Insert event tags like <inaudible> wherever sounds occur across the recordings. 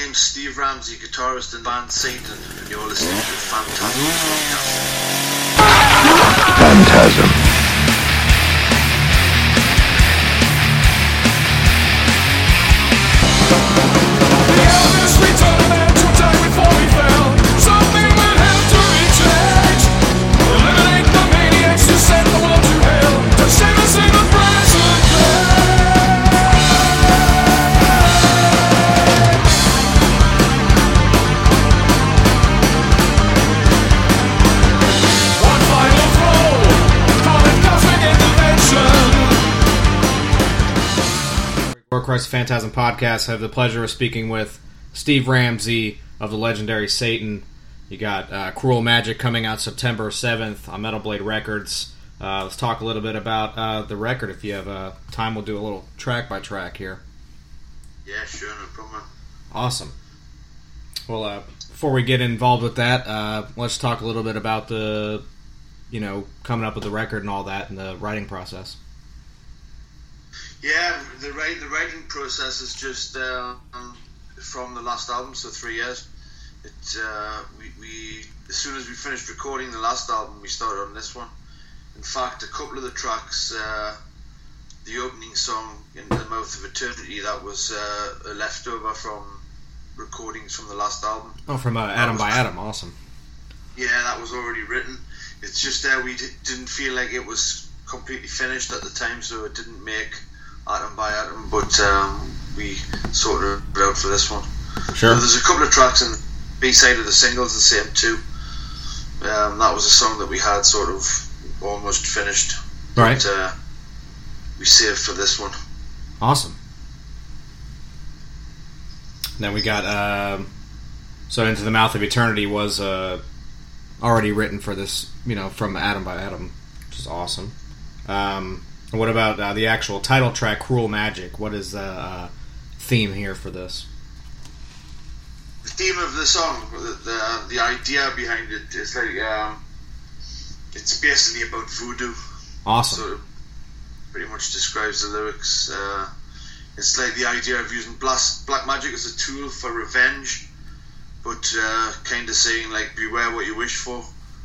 name's Steve Ramsey, guitarist in band Satan, and you're listening to Phantasm. Phantasm. Warcrest Phantasm Podcast. I have the pleasure of speaking with Steve Ramsey of the legendary Satan. You got uh, Cruel Magic coming out September 7th on Metal Blade Records. Uh, let's talk a little bit about uh, the record. If you have uh, time, we'll do a little track by track here. Yeah, sure, no problem. Awesome. Well, uh, before we get involved with that, uh, let's talk a little bit about the, you know, coming up with the record and all that and the writing process. Yeah, the the writing process is just um, from the last album, so three years. It uh, we, we as soon as we finished recording the last album, we started on this one. In fact, a couple of the tracks, uh, the opening song "In the Mouth of Eternity," that was uh, a leftover from recordings from the last album. Oh, from uh, Atom by Atom, Awesome. Yeah, that was already written. It's just that we d- didn't feel like it was completely finished at the time, so it didn't make atom by atom. But um, we sorted it out for this one. Sure. So there's a couple of tracks in the B side of the singles, the same too. Um, that was a song that we had sort of almost finished, Right. but uh, we saved for this one. Awesome. Then we got um, so into the mouth of eternity was uh, already written for this, you know, from Atom by Atom, which is awesome. Um, what about uh, the actual title track, "Cruel Magic"? What is the uh, theme here for this? the theme of the song, the the, the idea behind it is like um, it's basically about voodoo. Awesome. So it pretty much describes the lyrics. Uh, it's like the idea of using black magic as a tool for revenge, but uh, kind of saying like beware what you wish for,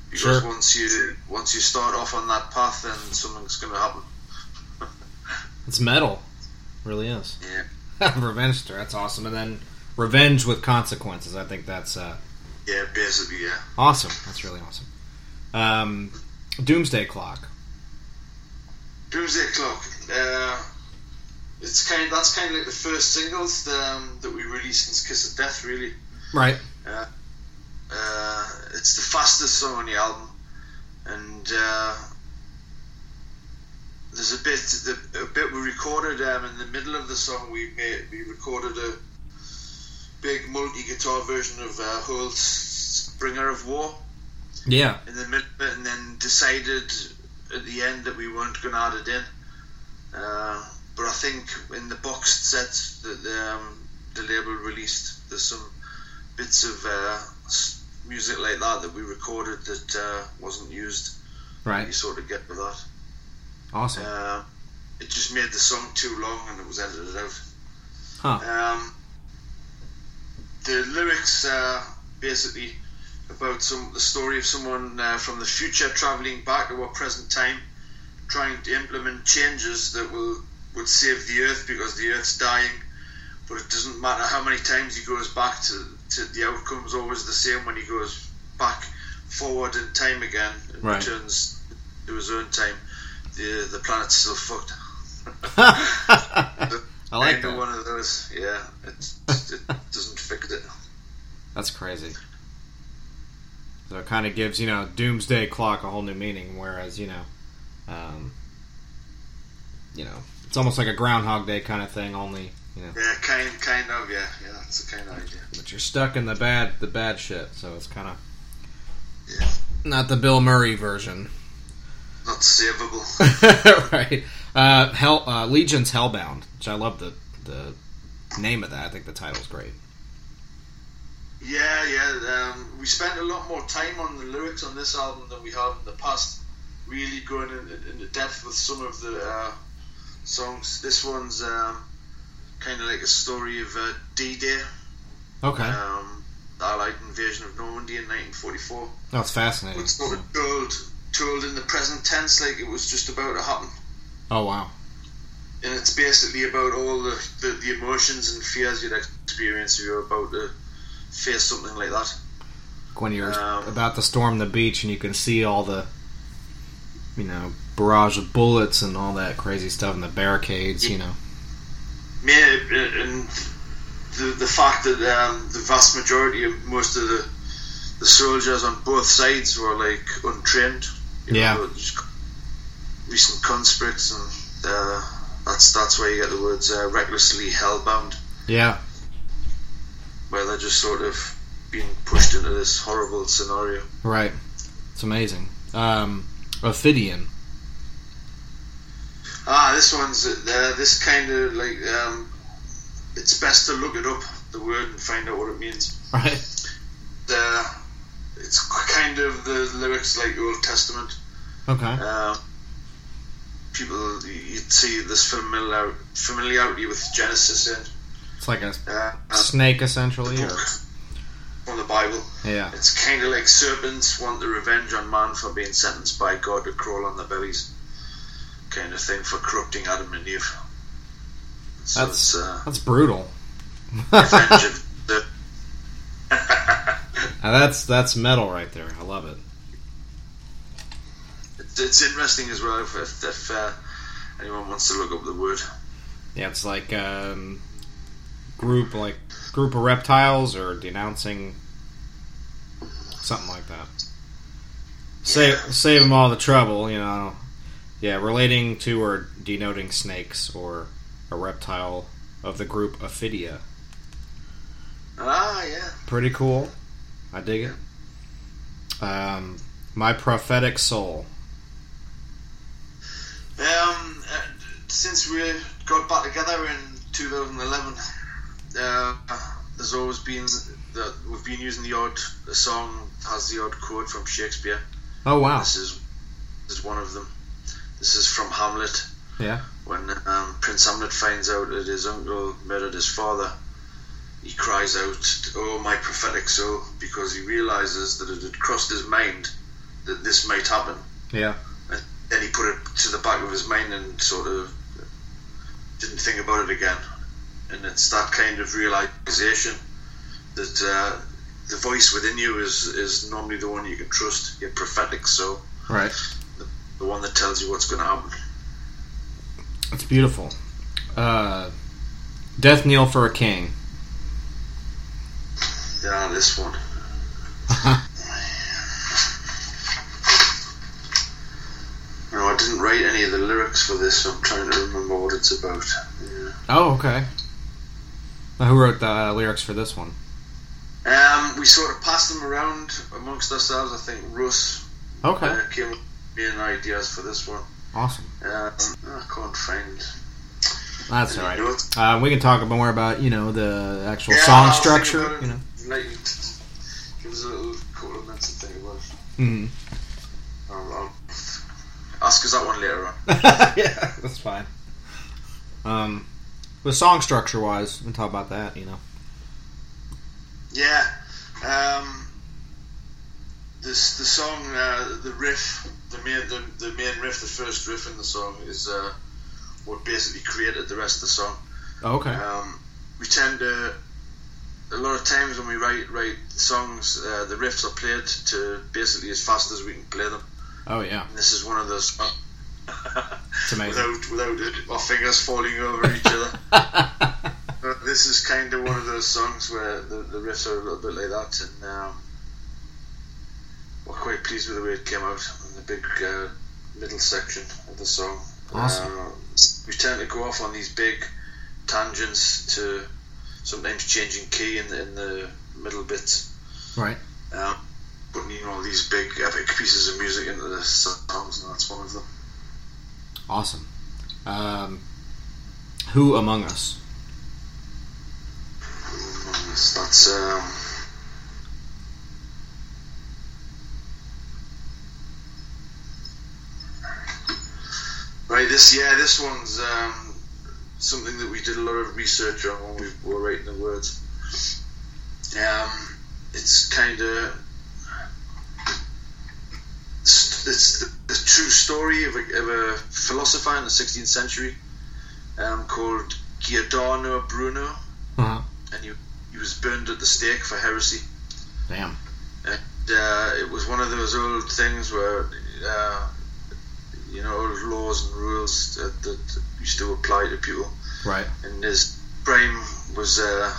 because Sure. once you once you start off on that path, then something's going to happen. It's metal, really is. Yeah, <laughs> Revenge story. That's awesome. And then revenge with consequences. I think that's uh, yeah, basically, yeah. awesome. That's really awesome. Um, Doomsday Clock. Doomsday Clock. Uh, it's kind. Of, that's kind of like the first singles um, that we released since Kiss of Death, really. Right. Yeah. Uh, it's the fastest song on the album, and uh, there's a bit the, a bit we recorded um, in the middle of the song. We made, we recorded a big multi guitar version of uh, Holt's "Bringer of War" Yeah. in the middle, and then decided at the end that we weren't going to add it in. Uh, but I think in the boxed set that the, um, the label released, there's some bits of uh, music like that that we recorded that uh, wasn't used. Right. You sort of get with that. Awesome. Uh, it just made the song too long and it was edited out. Huh. Um, the lyrics are basically about some the story of someone uh, from the future traveling back to our present time, trying to implement changes that will would save the earth because the earth's dying. But it doesn't matter how many times he goes back to, to the outcome's always the same when he goes back forward in time again and Right. returns to his own time. The the planet's still fucked. <laughs> I like that. one of those. Yeah, it, it <laughs> doesn't fix it. That's crazy. So it kind of gives you know Doomsday Clock a whole new meaning, whereas you know, um, you know, it's almost like a Groundhog Day kind of thing. Only you know, Yeah, kind kind of. Yeah, yeah, that's the kind of idea. but you're stuck in the bad the bad shit. So it's kind of Yeah, not the Bill Murray version, not savable. <laughs> right? Uh, Hell uh, Legion's Hellbound, which I love the the name of that. I think the title's great. Yeah, yeah. Um, we spent a lot more time on the lyrics on this album than we have in the past. Really going in, in, into depth with some of the uh, songs. This one's um, kind of like a story of uh, D-Day. Okay. Um, the Allied invasion of Normandy in 1944. That's fascinating. It's sort of told, told in the present tense like it was just about to happen. Oh wow. And it's basically about all the, the, the emotions and fears you'd experience if you're about to face something like that. When you're Um, about to storm the beach and you can see all the, you know, barrage of bullets and all that crazy stuff and the barricades. You know. Yeah, and the the fact that um, the vast majority of most of the the soldiers on both sides were like untrained. You Yeah. know, recent conscripts, and uh, that's that's where you get the words uh, recklessly hellbound, Yeah. where they're just sort of being pushed into this horrible scenario. Right. It's amazing. Um, Ophidian. Ah, this one's uh, this kind of like um, it's best to look it up the word and find out what it means. Right. Uh, it's kind of the lyrics like the Old Testament. Okay. Um, people, you'd see this familiar, familiarity with Genesis in It's like a uh, uh, snake essentially. the from the Bible. yeah. It's kind of like serpents want the revenge on man for being sentenced by God to crawl on their bellies, kind of thing for corrupting Adam and Eve. So That's uh, that's brutal. <laughs> revenge of. Now that's that's metal right there. I love it. It's, interesting as well if, if, if uh, anyone wants to look up the word. Yeah, it's like um, group like group of reptiles or denouncing something like that. Save save them all the trouble, you know. Yeah, relating to or denoting snakes or a reptile of the group Ophidia. Ah, yeah. Pretty cool. I dig it. Um, my prophetic soul. Um, uh, since we got back together in 2011, uh, there's always been that we've been using the odd a song has the odd quote from Shakespeare. Oh wow. This is this is one of them. This is from Hamlet. Yeah. When um, Prince Hamlet finds out that his uncle murdered his father, he cries out, "Oh, my prophetic soul!" because he realizes that it had crossed his mind that this might happen. Yeah. And Then he put it to the back of his mind and sort of didn't think about it again. And it's that kind of realization that uh, the voice within you is, is normally the one you can trust, your prophetic soul, Right. the one that tells you what's going to happen. It's beautiful. Uh, Death knell for a king. Yeah, this one. <laughs> No, I didn't write any of the lyrics for this, so I'm trying to remember what it's about. Yeah. Oh, okay. Now, who wrote the uh, lyrics for this one? Um, we sort of passed them around amongst ourselves. I think Russ Okay. uh, came with me and ideas for this one. Awesome. Um, I can't find. That's all right. Uh, we can talk more about you know the actual Yeah, song structure. You know. You- Give us a little couple of minutes to think about it. hmm I'll, I'll ask us that one later on. <laughs> yeah, that's fine. Um, the song structure wise, we can talk about that. You know. Yeah. Um, this the song, uh, the riff, the main the, the main riff, the first riff in the song is uh, what basically created the rest of the song. Okay. Um, we tend to a lot of times when we write write songs, uh, the riffs are played to basically as fast as we can play them. Oh yeah, And this is one of those. it's <laughs> amazing. without without it, our fingers falling over each other. <laughs> Uh, this is kind of one of those songs where the, the riffs are a little bit like that, and um, we're quite pleased with the way it came out in the big uh, middle section of the song. Awesome. Uh, we tend to go off on these big tangents to sometimes changing key in the, in the middle bit. right. Um, putting in all these big epic pieces of music into the songs, and that's one of them. Awesome. Um, who among us? That's, that's um, right. This yeah, this one's um, something that we did a lot of research on when we were writing the words. Um, it's kind of it's, it's the, the true story of a, of a philosopher in the 16th century um, called Giordano Bruno, Uh-huh. and he, he was burned at the stake for heresy. Damn. And uh, it was one of those old things where, uh, you know, old laws and rules that, that used to apply to people. Right. And his brain was uh,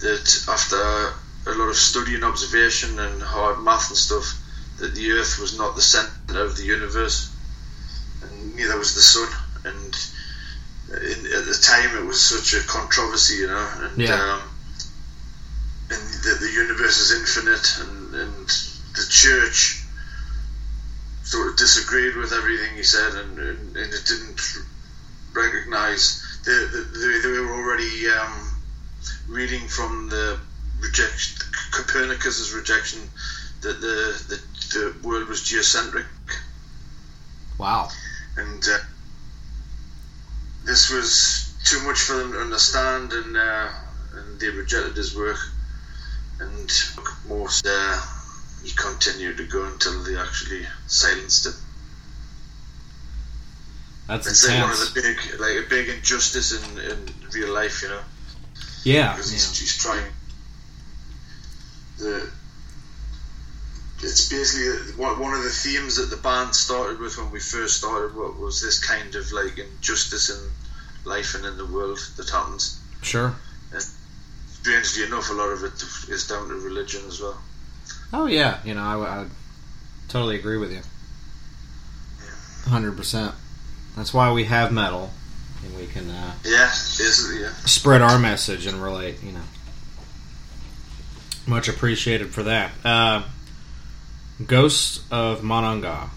that after a lot of study and observation and hard math and stuff, that the Earth was not the center of the universe, and neither was the sun. And in, at the time, it was such a controversy, you know. And, Yeah. um, and that the universe is infinite, and, and the church sort of disagreed with everything he said, and, and, and it didn't recognize they, they, they were already um, reading from the rejection Copernicus's rejection that the, the the world was geocentric, Wow. and uh, this was too much for them to understand, and uh, and they rejected his work, and most uh, he continued to go until they actually silenced him. That's It's like one of the big, like a big injustice in, in real life, you know. Yeah. because yeah. he's, he's trying the it's basically one one of the themes that the band started with when we first started what was this kind of like injustice in life and in the world that happens Sure. And strangely enough a lot of it is down to religion as well Oh yeah. You know, I, I totally agree with you. Hundred percent. That's why we have metal, and we can uh, yeah basically yeah spread our message and relate. You know, much appreciated for that. Uh, Ghosts of Monongah.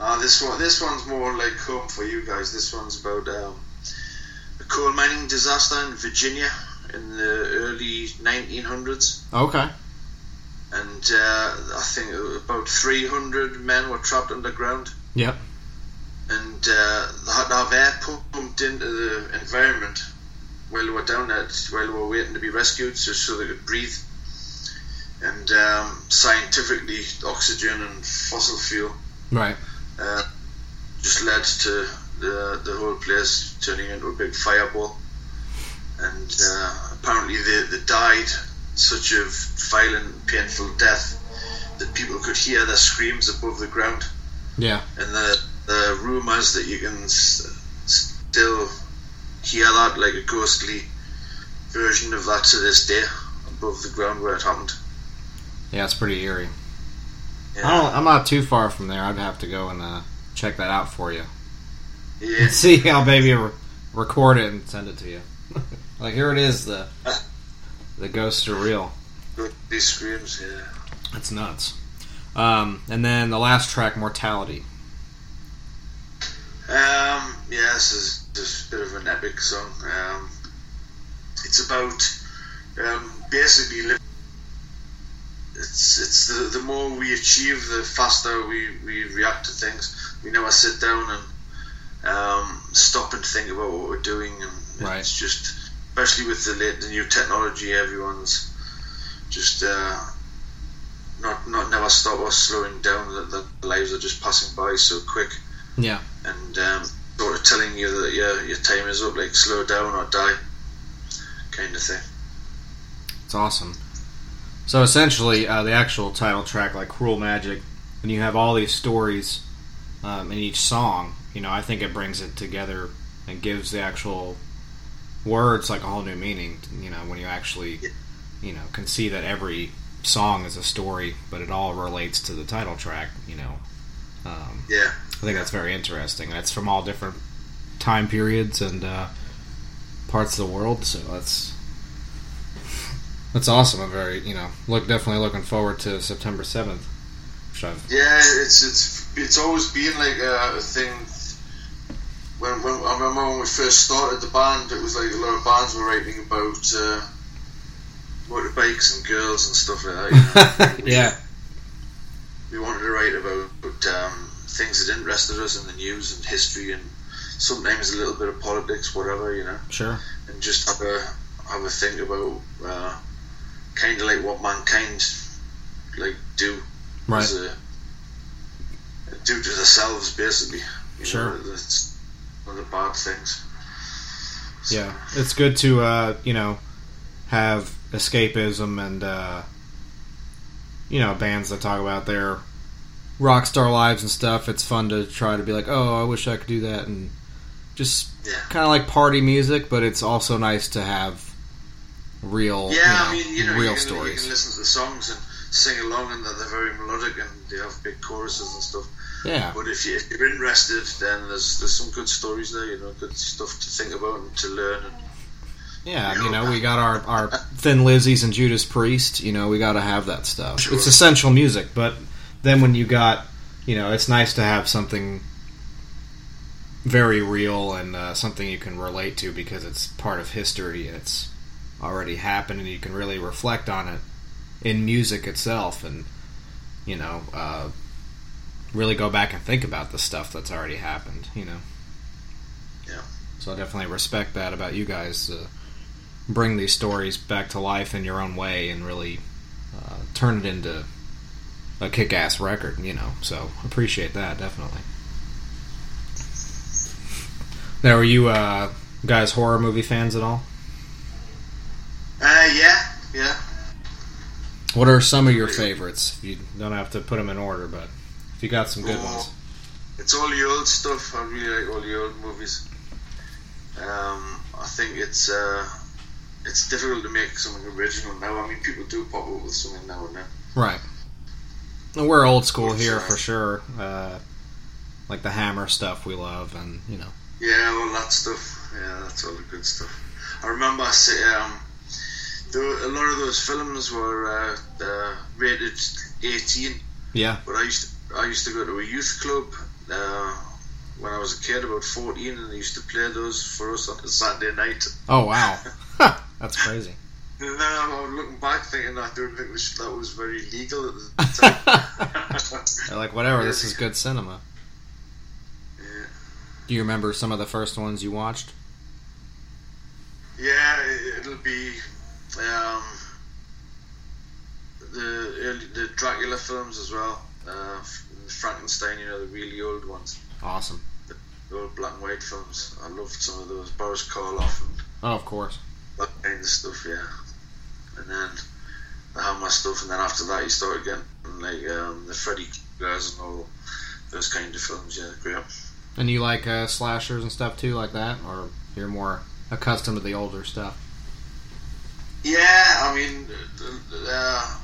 uh, this one this one's more like home for you guys this one's about um, a coal mining disaster in Virginia in the early 1900s Okay. And uh, I think about 300 men were trapped underground. Yep. And uh, they had to have air pumped into the environment while they were down there, while they were waiting to be rescued, so, so they could breathe. And um, scientifically, oxygen and fossil fuel Right. uh, just led to the, the whole place turning into a big fireball. And uh, apparently, they, they died such a violent, painful death that people could hear their screams above the ground. Yeah. And the, the rumours that you can s- still hear that, like a ghostly version of that to this day, above the ground where it happened. Yeah, it's pretty eerie. Yeah. I don't, I'm not too far from there. I'd have to go and uh, check that out for you. Yeah. And <laughs> See how maybe re- record it and send it to you. <laughs> like here it is. The the ghosts are real. These screams, yeah. That's nuts. Um, and then the last track, Mortality. Um, yeah, this is just a bit of an epic song. Um, it's about um, basically li- it's it's the, the more we achieve, the faster we, we react to things. We never sit down and um, stop and think about what we're doing, and Right. it's just especially with the late, the new technology, everyone's just uh, not not never stop or slowing down. That the lives are just passing by so quick Yeah. and um, sort of telling you that your your time is up, like slow down or die, kind of thing. It's awesome. So essentially, uh, the actual title track, like Cruel Magic, and you have all these stories um, in each song, you know, I think it brings it together and gives the actual words like a whole new meaning. You know, when you actually, you know, can see that every song is a story, but it all relates to the title track. You know, um, Yeah, I think that's very interesting. That's from all different time periods and uh, parts of the world. So that's that's awesome. I'm very you know look definitely looking forward to September seventh. Yeah. It's it's it's always been like a, a thing. When, when I remember when we first started the band, it was like a lot of bands were writing about uh, motorbikes and girls and stuff like that. You know? <laughs> yeah we wanted to write about, about um, things that interested us in the news and history and sometimes a little bit of politics, whatever you know, Sure. and just have a have a think about uh, kind of like what mankind like do Right. as a do to themselves, basically. You Sure. know, one of the bad things. Yeah, it's good to uh, you know have escapism and uh, you know bands that talk about their rock star lives and stuff. It's fun to try to be like, oh, I wish I could do that, and just Yeah. kind of like party music. But it's also nice to have real, Yeah, you know, I mean, you know, real you can, stories. you can listen to the songs and sing along, and that they're very melodic and they have big choruses and stuff. Yeah, But if, you, if you're interested, then there's there's some good stories there. You know, good stuff to think about and to learn. And, yeah. You know, we got our our Thin Lizzies and Judas Priest. You know, we got to have that stuff. Sure. It's essential music, but then when you got, you know, it's nice to have something very real and uh, something you can relate to because it's part of history and it's already happened and you can really reflect on it in music itself and you know uh, really go back and think about the stuff that's already happened you know? Yeah. so I definitely respect that about you guys uh, bring these stories back to life in your own way and really uh, turn it into a kick-ass record you know? So appreciate that definitely. Now are you uh, guys horror movie fans at all? Uh, yeah, yeah. what are some of your favorites? You don't have to put them in order but if you got some good Oh. ones It's all the old stuff. I really like all the old movies. Um, I think it's uh, it's difficult to make something original now. I mean, people do pop up with something now and then. right we're old school here for sure uh, like the hammer stuff we love and you know Yeah, all that stuff. Yeah, that's all the good stuff. I remember I say, um, there were, a lot of those films were uh, uh, rated 18, yeah but I used to, I used to go to a youth club uh, when I was a kid, about 14, and they used to play those for us on a Saturday night. oh wow <laughs> that's crazy And then I'm looking back thinking I don't think this- that was very legal at the <laughs> time. They're like, whatever, this is good cinema. yeah. Do you remember some of the first ones you watched? Yeah, it- it'll be um, the early, the Dracula films as well. Uh, Frankenstein, you know, the really old ones, Awesome. the old black and white films. I loved some of those. Boris Karloff and Oh, of course. that kind of stuff. Yeah, and then the Hammer stuff, and then after that, you started getting like um, the Freddy guys and all those kind of films. Yeah, great. And you like uh, slashers and stuff too, like that? Or you're more accustomed to the older stuff? Yeah, I mean, uh,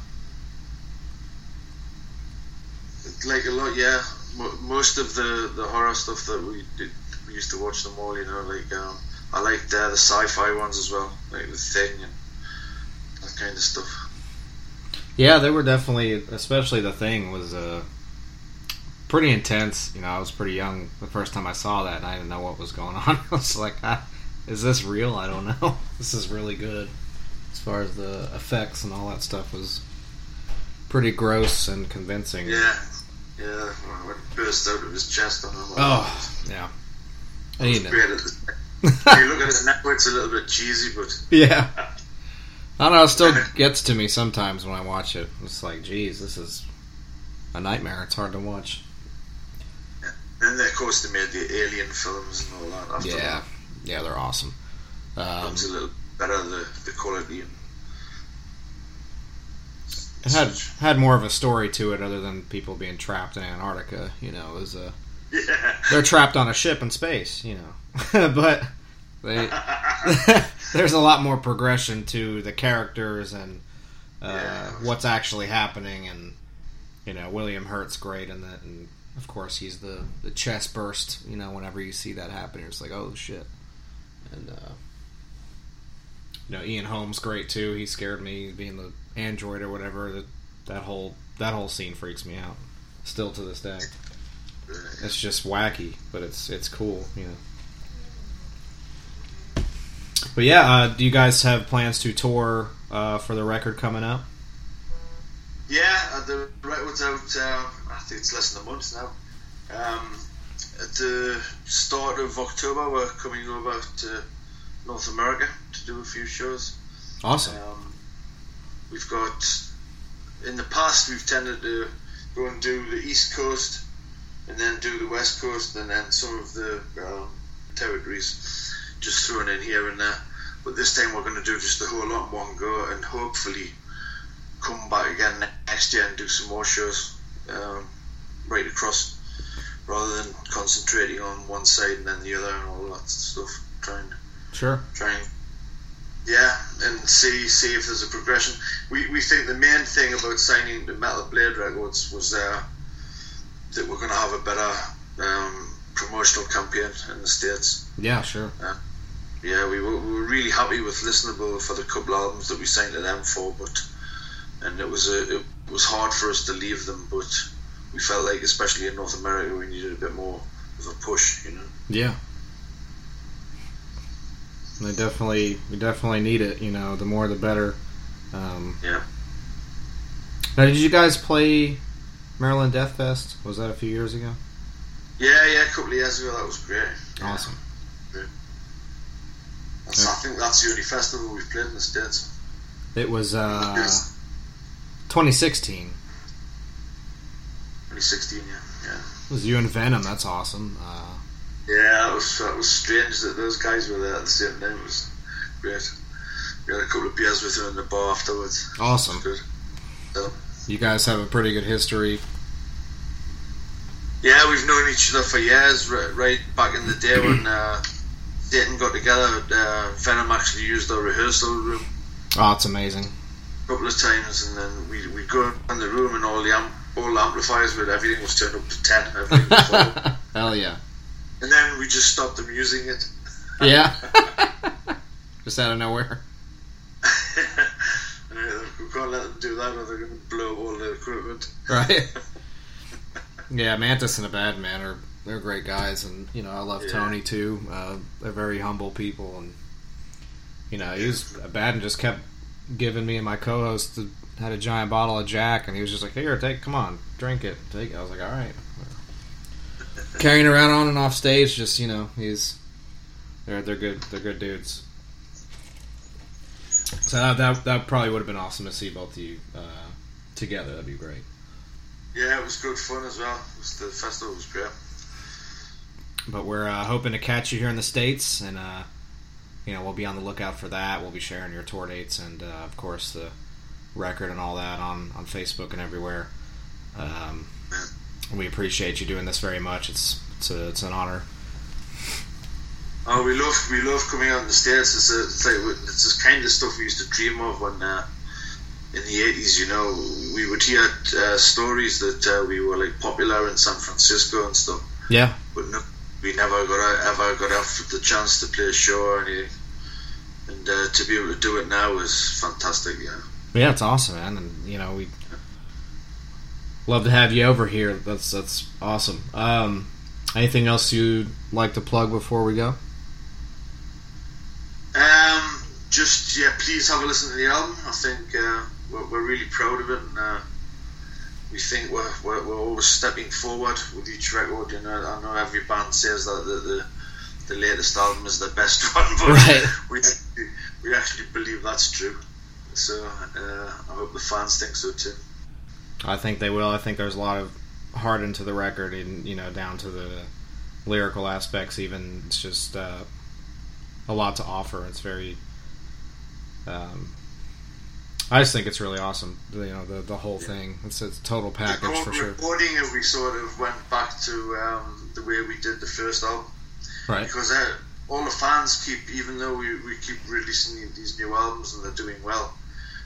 like a lot. Yeah, Mo- most of the, the horror stuff that we did, we used to watch them all. You know, like um, I liked uh, the sci-fi ones as well, like the Thing and that kind of stuff. Yeah, they were definitely, especially the thing was uh, pretty intense. You know, I was pretty young the first time I saw that, and I didn't know what was going <laughs> on. I was like, ah, "Is this real? I don't know. <laughs> This is really good." As far as the effects and all that stuff was pretty gross and convincing. Yeah, yeah. When it burst out of his chest, on him. Oh, yeah. I need it. at the <laughs> time. you look at it now, it's a little bit cheesy, but Yeah. <laughs> I don't know. It still <laughs> gets to me sometimes when I watch it. It's like, geez, this is a nightmare. It's hard to watch. And then of course they made the Alien films and all that. After Yeah, that, yeah, they're awesome. Um, it's a little better the the quality. And it had had more of a story to it, other than people being trapped in Antarctica. You know, it was a yeah. <laughs> they're trapped on a ship in space. You know, <laughs> but they <laughs> there's a lot more progression to the characters and uh, Yeah. what's actually happening, and you know William Hurt's great in that, and of course he's the the chest burst. You know, whenever you see that happen, you're just like, oh shit, and uh, you know Ian Holm's great too. He scared me being the android or whatever. That that whole that whole scene freaks me out still to this day. It's just wacky, but it's it's cool, you know. But yeah, uh, do you guys have plans to tour uh, for the record coming up? Yeah, uh, the record's out. Uh, I think it's less than a month now. Um, at the start of October, we're coming over to North America to do a few shows. Awesome. Um, we've got in the past we've tended to go and do the East Coast, and then do the West Coast, and then some of the um, territories just thrown in here and there. But this time we're going to do just the whole lot in one go, and hopefully come back again next year and do some more shows um, right across, rather than concentrating on one side and then the other and all that stuff. Trying Sure. trying yeah and see see if there's a progression we, we think the main thing about signing the metal blade records was uh, that we're going to have a better um, promotional campaign in the states Yeah, sure. yeah we were, we were really happy with listenable for the couple albums that we signed to them for but and it was a, it was hard for us to leave them but we felt like especially in North America we needed a bit more of a push you know Yeah. They definitely, we definitely need it. You know, the more the better. Um, Yeah. Now, did you guys play Maryland Death Fest? Was that a few years ago? yeah yeah a couple of years ago that was great Yeah. Awesome. That's, I think that's the only festival we've played in the States. It was uh, 2016. 2016, yeah. Yeah. It was you and Venom. That's awesome. Uh, Yeah, it was, it was strange that those guys were there at the same time. It was great. We had a couple of beers with them in the bar afterwards. Awesome. good. You guys have a pretty good history. yeah, we've known each other for years, right, right back in the day when uh, Dayton got together. Uh, Venom actually used our rehearsal room Oh, it's amazing. a couple of times, and then we we go in the room and all the amp, all the amplifiers, but everything was turned up to ten. Everything was. <laughs> Hell yeah. And then we just stopped them using it. Yeah. <laughs> Just out of nowhere. <laughs> Uh, we can't let them do that or they're going to blow all the equipment. Right. <laughs> yeah, Mantas and Abaddon are they're great guys, and you know I love Yeah. Tony too. Uh, they're very humble people, and you know he was a bad and just kept giving me and my co-host the, had a giant bottle of Jack, and he was just like, "Here, take, come on, drink it, take it." I was like, "All right." Carrying around on and off stage, just you know, he's they're they're good they're good dudes. So that that, that probably would have been awesome to see both of you uh, together. That'd be great. Yeah, it was good fun as well. Was, the festival was great. but we're uh, hoping to catch you here in the states, and uh, you know we'll be on the lookout for that. We'll be sharing your tour dates and uh, of course the record and all that on on Facebook and everywhere. Um, we appreciate you doing this very much. It's it's a, it's an honor. Oh, we love we love coming out in the states. It's, a, it's like it's the kind of stuff we used to dream of when uh, in the eighties. You know, we would hear uh, stories that uh, we were like popular in San Francisco and stuff, Yeah, but no, we never got out, ever got out the chance to play a show or anything. And uh, to be able to do it now is fantastic. Yeah. yeah, it's awesome, man. And you know we love to have you over here. That's that's awesome. Um, anything else you'd like to plug before we go? Um, just yeah, please have a listen to the album. I think uh, we're, we're really proud of it, and uh, we think we're, we're we're always stepping forward with each record. You know, I know every band says that the the, the latest album is the best <laughs> one, but Right. <laughs> we we actually believe that's true. So uh, I hope the fans think so too. I think they will. I think there's a lot of heart into the record, and you know, down to the lyrical aspects. Even it's just uh, a lot to offer. It's very. Um, I just think it's really awesome. You know, the the whole thing. It's a total package for sure. recording it, we sort of went back to um, the way we did the first album. Right. because uh, all the fans keep, even though we, we keep releasing these new albums and they're doing well,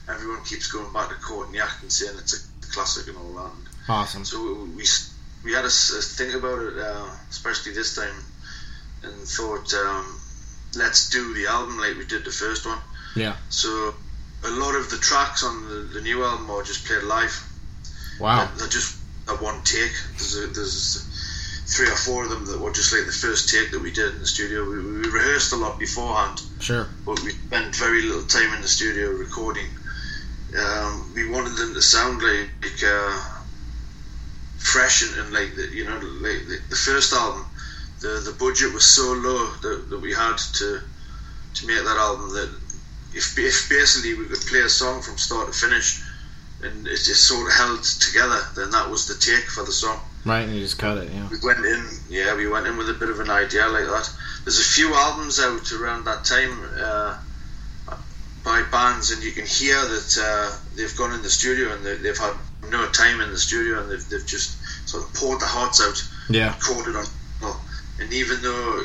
everyone keeps going back to Court and saying it's a classic and all that. Awesome. so we, we we had a, a think about it, uh, especially this time, and thought um, let's do the album like we did the first one. Yeah. So a lot of the tracks on the, the new album are just played live. Wow. They're, they're just a one take. There's a, there's three or four of them that were just like the first take that we did in the studio. We, we rehearsed a lot beforehand, Sure. but we spent very little time in the studio recording. Um, we wanted them to sound like uh, fresh and, and like the, you know like the, the first album. the the budget was so low that, that we had to to make that album that if, if basically we could play a song from start to finish and it just sort of held together, then that was the take for the song. Right, and you just cut it. Yeah. We went in, yeah, we went in with a bit of an idea like that. There's a few albums out around that time uh, by bands, and you can hear that uh, they've gone in the studio and they, they've had no time in the studio and they've, they've just sort of poured the hearts out, Yeah. recorded on. well, And even though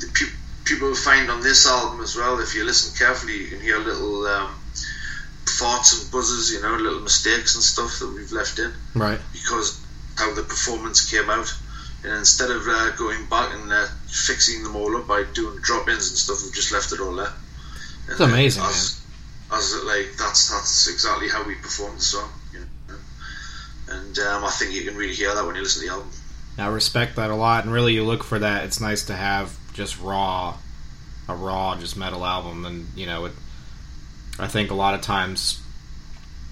the pe- people find on this album as well, if you listen carefully, you can hear little um, farts and buzzes, you know, little mistakes and stuff that we've left in Right. because how the performance came out. And instead of uh, going back and uh, fixing them all up by doing drop-ins and stuff, we've just left it all there. It's amazing, as, As like that's that's exactly how we performed the song. You know? And um, I think you can really hear that when you listen to the album. I respect that a lot, and really, you look for that. It's nice to have just raw, a raw, just metal album, and you know, it, I think a lot of times,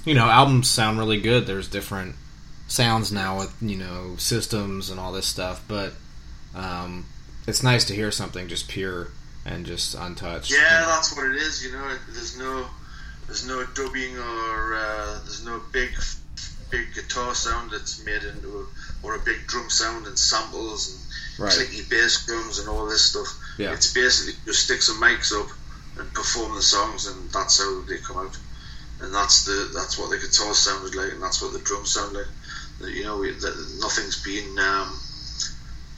you know, albums sound really good. There's different sounds now with you know systems and all this stuff, but um, it's nice to hear something just pure and just untouched. Yeah, you that's what it is. You know, there's no there's no dubbing or uh, there's no big big guitar sound that's made into a, or a big drum sound and samples and Right. clicky bass drums and all this stuff. Yeah. It's basically just stick some mics up and perform the songs, and that's how they come out. And that's the that's what the guitar sounded like, and that's what the drums sound like. That, You know, we, that nothing's been um,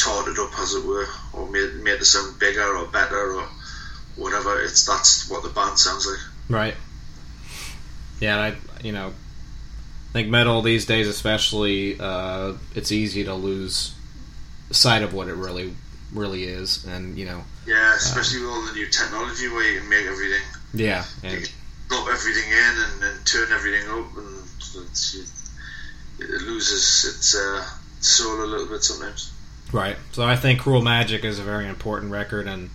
torted up, as it were, or made made to sound bigger or better or whatever. It's that's what the band sounds like. Right. Yeah, I you know I think metal these days, especially, uh, it's easy to lose sight of what it really really is, and you know, Yeah, especially with all the new technology where you can make everything, yeah, you and can drop everything in and, and turn everything up, and it's, it loses its uh, soul a little bit sometimes. Right. So I think Cruel Magic is a very important record, and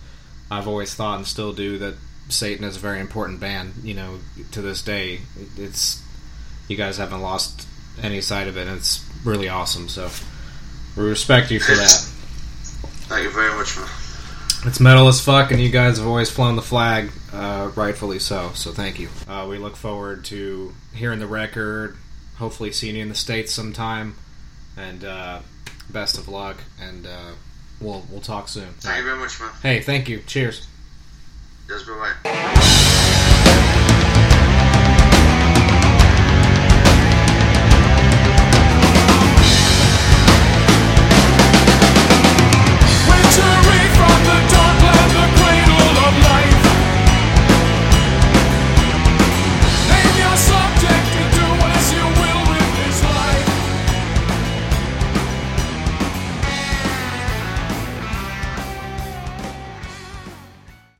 I've always thought and still do that Satan is a very important band. You know, to this day, it's you guys haven't lost any sight of it. and It's really awesome. So we respect you for that. Thank you very much, man. It's metal as fuck, and you guys have always flown the flag, uh, rightfully so. So thank you. Uh, we look forward to hearing the record. Hopefully, seeing you in the states sometime. And uh, best of luck. And uh, we'll we'll talk soon. Thank you very much, man. Hey, thank you. Cheers. Yes, bye bye.